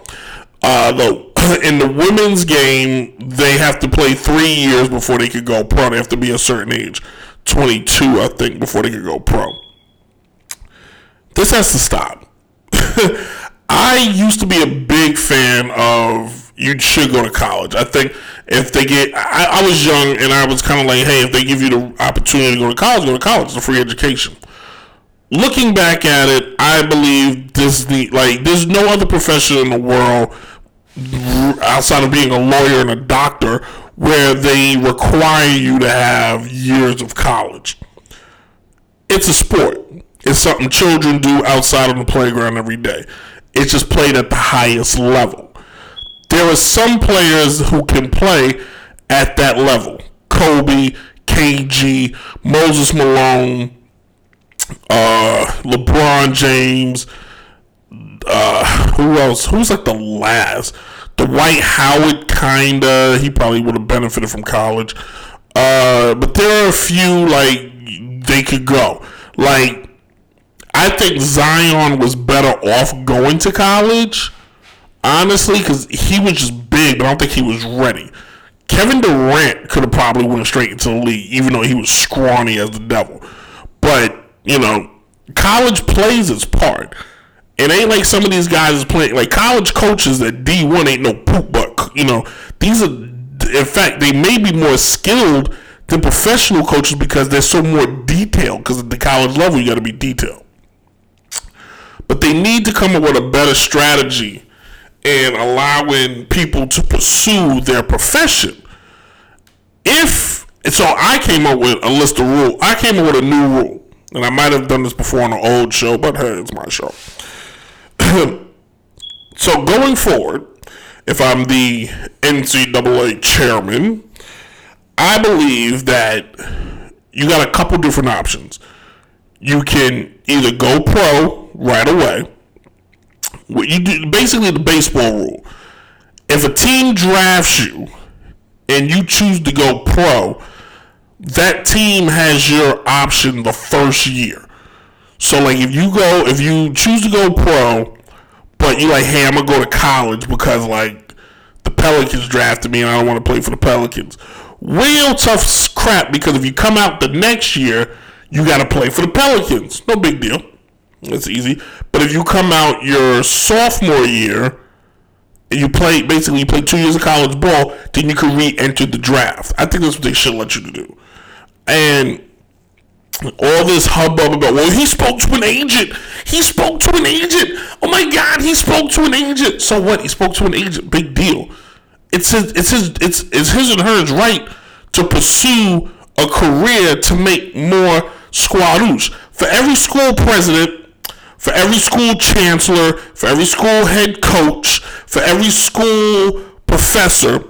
[SPEAKER 1] Uh, though in the women's game, they have to play three years before they could go pro. They have to be a certain age, 22, I think, before they could go pro. This has to stop. I used to be a big fan of you should go to college. I think if they get, I, I was young and I was kind of like, hey, if they give you the opportunity to go to college, go to college. It's a free education. Looking back at it, I believe Disney, like, there's no other profession in the world outside of being a lawyer and a doctor where they require you to have years of college. It's a sport. It's something children do outside on the playground every day. It's just played at the highest level. There are some players who can play at that level. Kobe, KG, Moses Malone, uh, LeBron James, uh, who else? Who's like the last? Dwight Howard, kinda. He probably would have benefited from college. Uh, but there are a few like they could go. Like I think Zion was better off going to college, honestly, because he was just big, but I don't think he was ready. Kevin Durant could have probably went straight into the league, even though he was scrawny as the devil. But you know, college plays its part. It ain't like some of these guys is playing like college coaches at D one ain't no poop buck. You know, these are in fact they may be more skilled than professional coaches because they're so more detailed. Because at the college level, you got to be detailed. But they need to come up with a better strategy in allowing people to pursue their profession. If so, I came up with a list of rules. I came up with a new rule, and I might have done this before on an old show, but hey, it's my show. so going forward, if I'm the NCAA chairman, I believe that you got a couple different options. You can either go pro right away. What you do basically the baseball rule. If a team drafts you and you choose to go pro, that team has your option the first year. So like if you go if you choose to go pro, but you like, hey, I'm gonna go to college because like the Pelicans drafted me and I don't want to play for the Pelicans. Real tough crap because if you come out the next year, you got to play for the Pelicans. No big deal. It's easy. But if you come out your sophomore year, and you play basically you play two years of college ball, then you can re-enter the draft. I think that's what they should let you do. And all this hubbub about well he spoke to an agent. He spoke to an agent. Oh my god he spoke to an agent. So what? He spoke to an agent. Big deal. It's his it's his it's, it's his and hers right to pursue a career to make more squadoos for every school president for every school chancellor for every school head coach for every school professor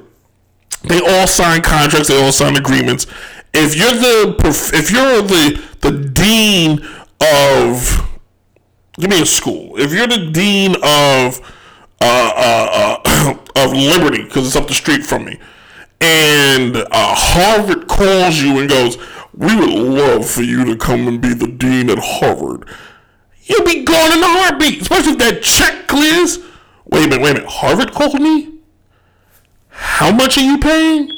[SPEAKER 1] they all sign contracts they all sign agreements. If you're the if you're the the dean of give me a school. If you're the dean of uh, uh, uh, of Liberty because it's up the street from me and uh, Harvard calls you and goes we would love for you to come and be the dean at Harvard you'll be gone in a heartbeat especially if that check clears wait a minute wait a minute Harvard called me how much are you paying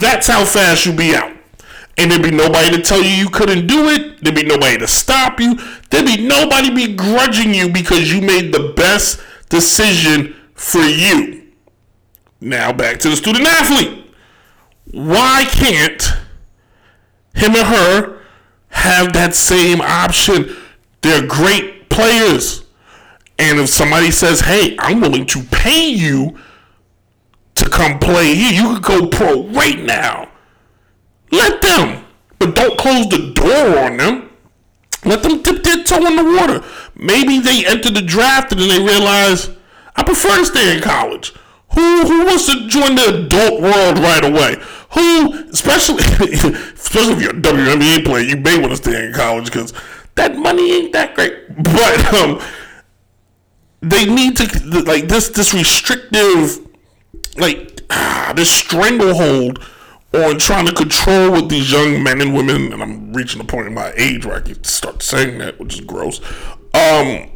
[SPEAKER 1] That's how fast you be out. And there'd be nobody to tell you you couldn't do it. There'd be nobody to stop you. There'd be nobody begrudging you because you made the best decision for you. Now back to the student athlete. Why can't him and her have that same option? They're great players. And if somebody says, hey, I'm willing to pay you to come play here. You could go pro right now. Let them, but don't close the door on them. Let them dip their toe in the water. Maybe they enter the draft and then they realize I prefer to stay in college. Who who wants to join the adult world right away? Who, especially especially if you're a WNBA player, you may want to stay in college because that money ain't that great. But um, they need to like this this restrictive like ah, this stranglehold on trying to control what these young men and women, and I'm reaching the point in my age where I can start saying that, which is gross, um,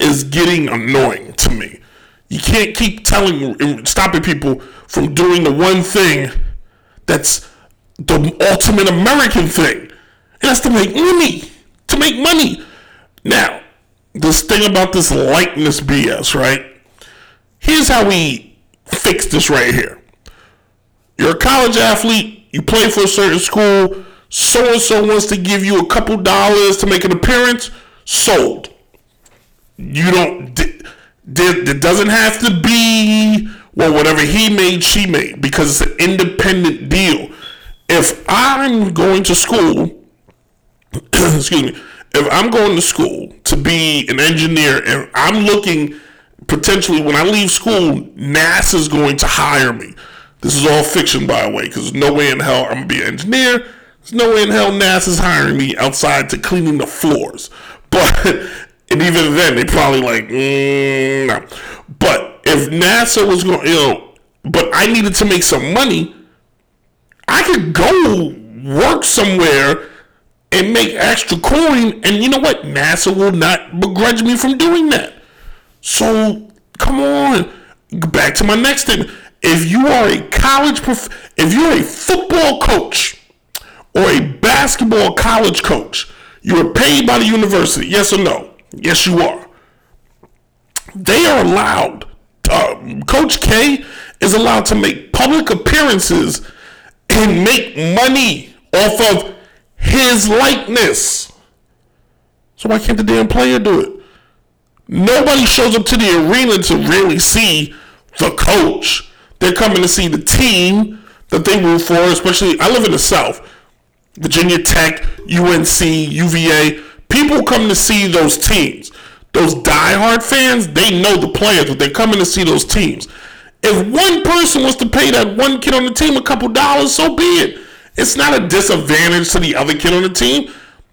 [SPEAKER 1] is getting annoying to me. You can't keep telling, stopping people from doing the one thing that's the ultimate American thing, and that's to make money. To make money. Now, this thing about this likeness BS, right? Here's how we fix this right here. You're a college athlete, you play for a certain school, so and so wants to give you a couple dollars to make an appearance, sold. You don't, it doesn't have to be, well, whatever he made, she made, because it's an independent deal. If I'm going to school, excuse me, if I'm going to school to be an engineer and I'm looking potentially when I leave school, NASA's going to hire me. This is all fiction, by the way, because no way in hell I'm gonna be an engineer. There's no way in hell NASA's hiring me outside to cleaning the floors. But and even then, they probably like, mm, no. But if NASA was going, you know, but I needed to make some money, I could go work somewhere and make extra coin, and you know what? NASA will not begrudge me from doing that. So come on. Back to my next thing. If you are a college prof- if you're a football coach or a basketball college coach, you are paid by the university. Yes or no? Yes, you are. They are allowed. Uh, coach K is allowed to make public appearances and make money off of his likeness. So why can't the damn player do it? Nobody shows up to the arena to really see the coach. They're coming to see the team that they root for, especially I live in the South. Virginia Tech, UNC, UVA. People come to see those teams. Those diehard fans, they know the players, but they're coming to see those teams. If one person wants to pay that one kid on the team a couple dollars, so be it. It's not a disadvantage to the other kid on the team.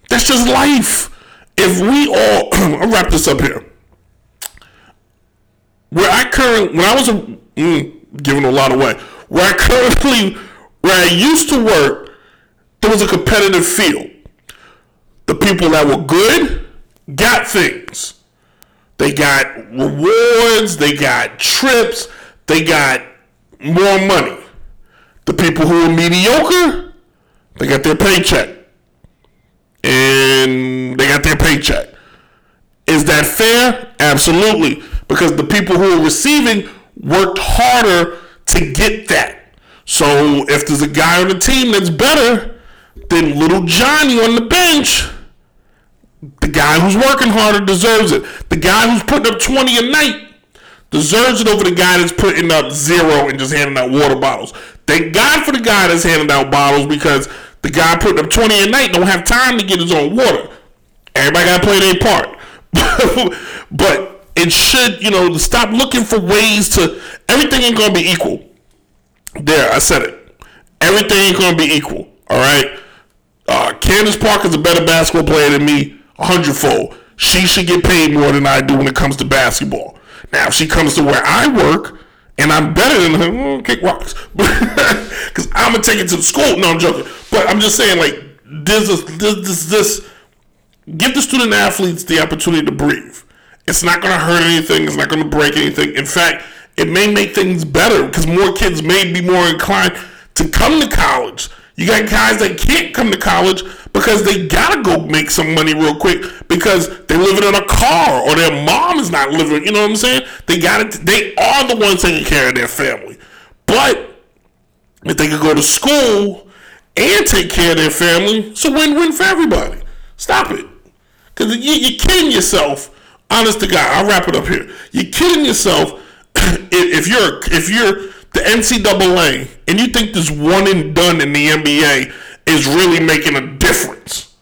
[SPEAKER 1] That's just life. If we all, I'll wrap this up here where I currently, when I was a, mm, giving a lot away, Where I currently, where I used to work, there was a competitive field. The people that were good got things. They got rewards, they got trips, they got more money. The people who were mediocre, they got their paycheck. And they got their paycheck. Is that fair? Absolutely. Because the people who are receiving worked harder to get that. So if there's a guy on the team that's better than little Johnny on the bench, the guy who's working harder deserves it. The guy who's putting up 20 a night deserves it over the guy that's putting up zero and just handing out water bottles. Thank God for the guy that's handing out bottles because the guy putting up 20 a night don't have time to get his own water. Everybody got to play their part. but it should, you know, stop looking for ways to. Everything ain't going to be equal. There, I said it. Everything ain't going to be equal. All right? Uh, Candace Parker is a better basketball player than me, a hundredfold. She should get paid more than I do when it comes to basketball. Now, if she comes to where I work and I'm better than her, mm, well, kick rocks. Because I'm going to take it to the school. No, I'm joking. But I'm just saying, like, this, is, this, this, this, give the student athletes the opportunity to breathe. It's not going to hurt anything. It's not going to break anything. In fact, it may make things better because more kids may be more inclined to come to college. You got guys that can't come to college because they gotta go make some money real quick because they're living in a car or their mom is not living. You know what I'm saying? They got it. They are the ones taking care of their family. But if they could go to school and take care of their family, it's a win-win for everybody. Stop it, because you, you're kidding yourself. Honest to God, I'll wrap it up here. You're kidding yourself if you're if you're the NCAA and you think this one and done in the NBA is really making a difference.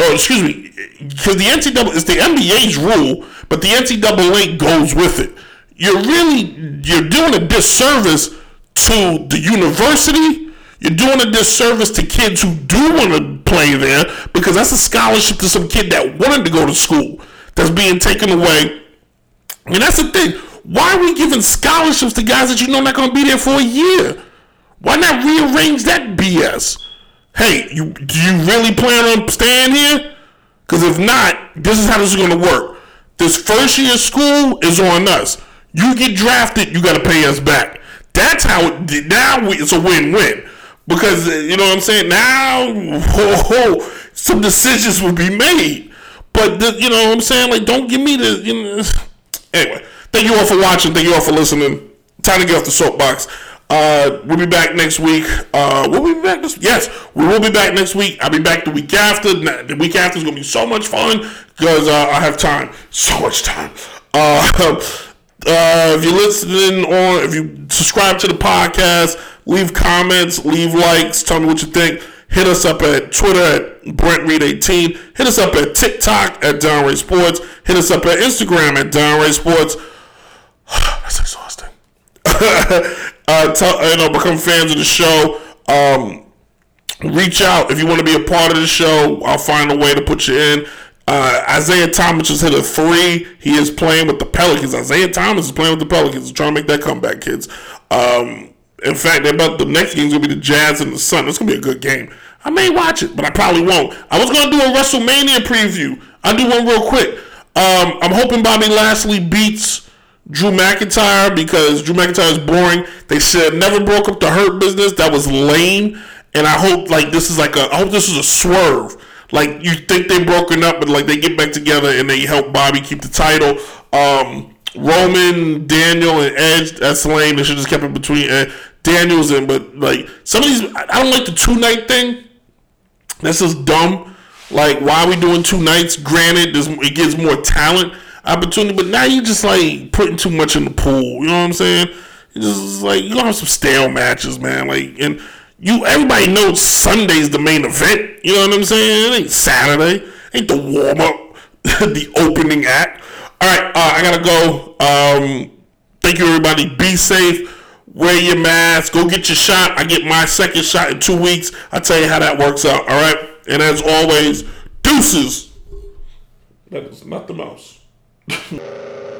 [SPEAKER 1] Oh, excuse me, because the NCAA is the NBA's rule, but the NCAA goes with it. You're really you're doing a disservice to the university. You're doing a disservice to kids who do want to play there because that's a scholarship to some kid that wanted to go to school that's being taken away. And that's the thing. Why are we giving scholarships to guys that you know not going to be there for a year? Why not rearrange that BS? Hey, you do you really plan on staying here? Because if not, this is how this is going to work. This first year of school is on us. You get drafted, you got to pay us back. That's how it, now we, it's a win-win. Because uh, you know what I'm saying. Now, ho, ho, some decisions will be made. But the, you know what I'm saying. Like, don't give me the. You know, anyway, thank you all for watching. Thank you all for listening. Time to get off the soapbox. Uh, we'll be back next week. Uh, will be back this? Yes, we will be back next week. I'll be back the week after. The week after is gonna be so much fun because uh, I have time, so much time. Uh, uh, if you're listening on, if you subscribe to the podcast, leave comments, leave likes, tell me what you think. Hit us up at Twitter at Brent Reed 18. Hit us up at TikTok at Downright Sports. Hit us up at Instagram at Downright Sports. That's exhausting. uh, tell, you know, become fans of the show. Um, reach out if you want to be a part of the show. I'll find a way to put you in. Uh, Isaiah Thomas just hit a three. He is playing with the Pelicans. Isaiah Thomas is playing with the Pelicans. Trying to make that comeback, kids. Um, in fact, about the next game is gonna be the Jazz and the Sun. It's gonna be a good game. I may watch it, but I probably won't. I was gonna do a WrestleMania preview. I'll do one real quick. Um, I'm hoping Bobby Lashley beats Drew McIntyre because Drew McIntyre is boring. They said never broke up the Hurt business. That was lame. And I hope like this is like a. I hope this is a swerve. Like you think they broken up, but like they get back together and they help Bobby keep the title. Um, Roman, Daniel, and Edge. That's lame. They should just kept it between uh, Daniels and. But like some of these, I don't like the two night thing. That's just dumb. Like why are we doing two nights? Granted, it gives more talent opportunity, but now you just like putting too much in the pool. You know what I'm saying? It's just like you gonna have some stale matches, man. Like and you everybody knows Sunday's the main event. You know what I'm saying? It ain't Saturday. It ain't the warm up, the opening act. All right, uh, I gotta go. Um, thank you, everybody. Be safe. Wear your mask. Go get your shot. I get my second shot in two weeks. I'll tell you how that works out. All right. And as always, deuces. That is not the mouse.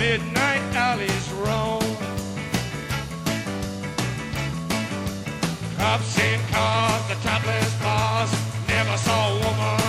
[SPEAKER 9] midnight alleys roam. Cops in cars, the topless bars, never saw a woman.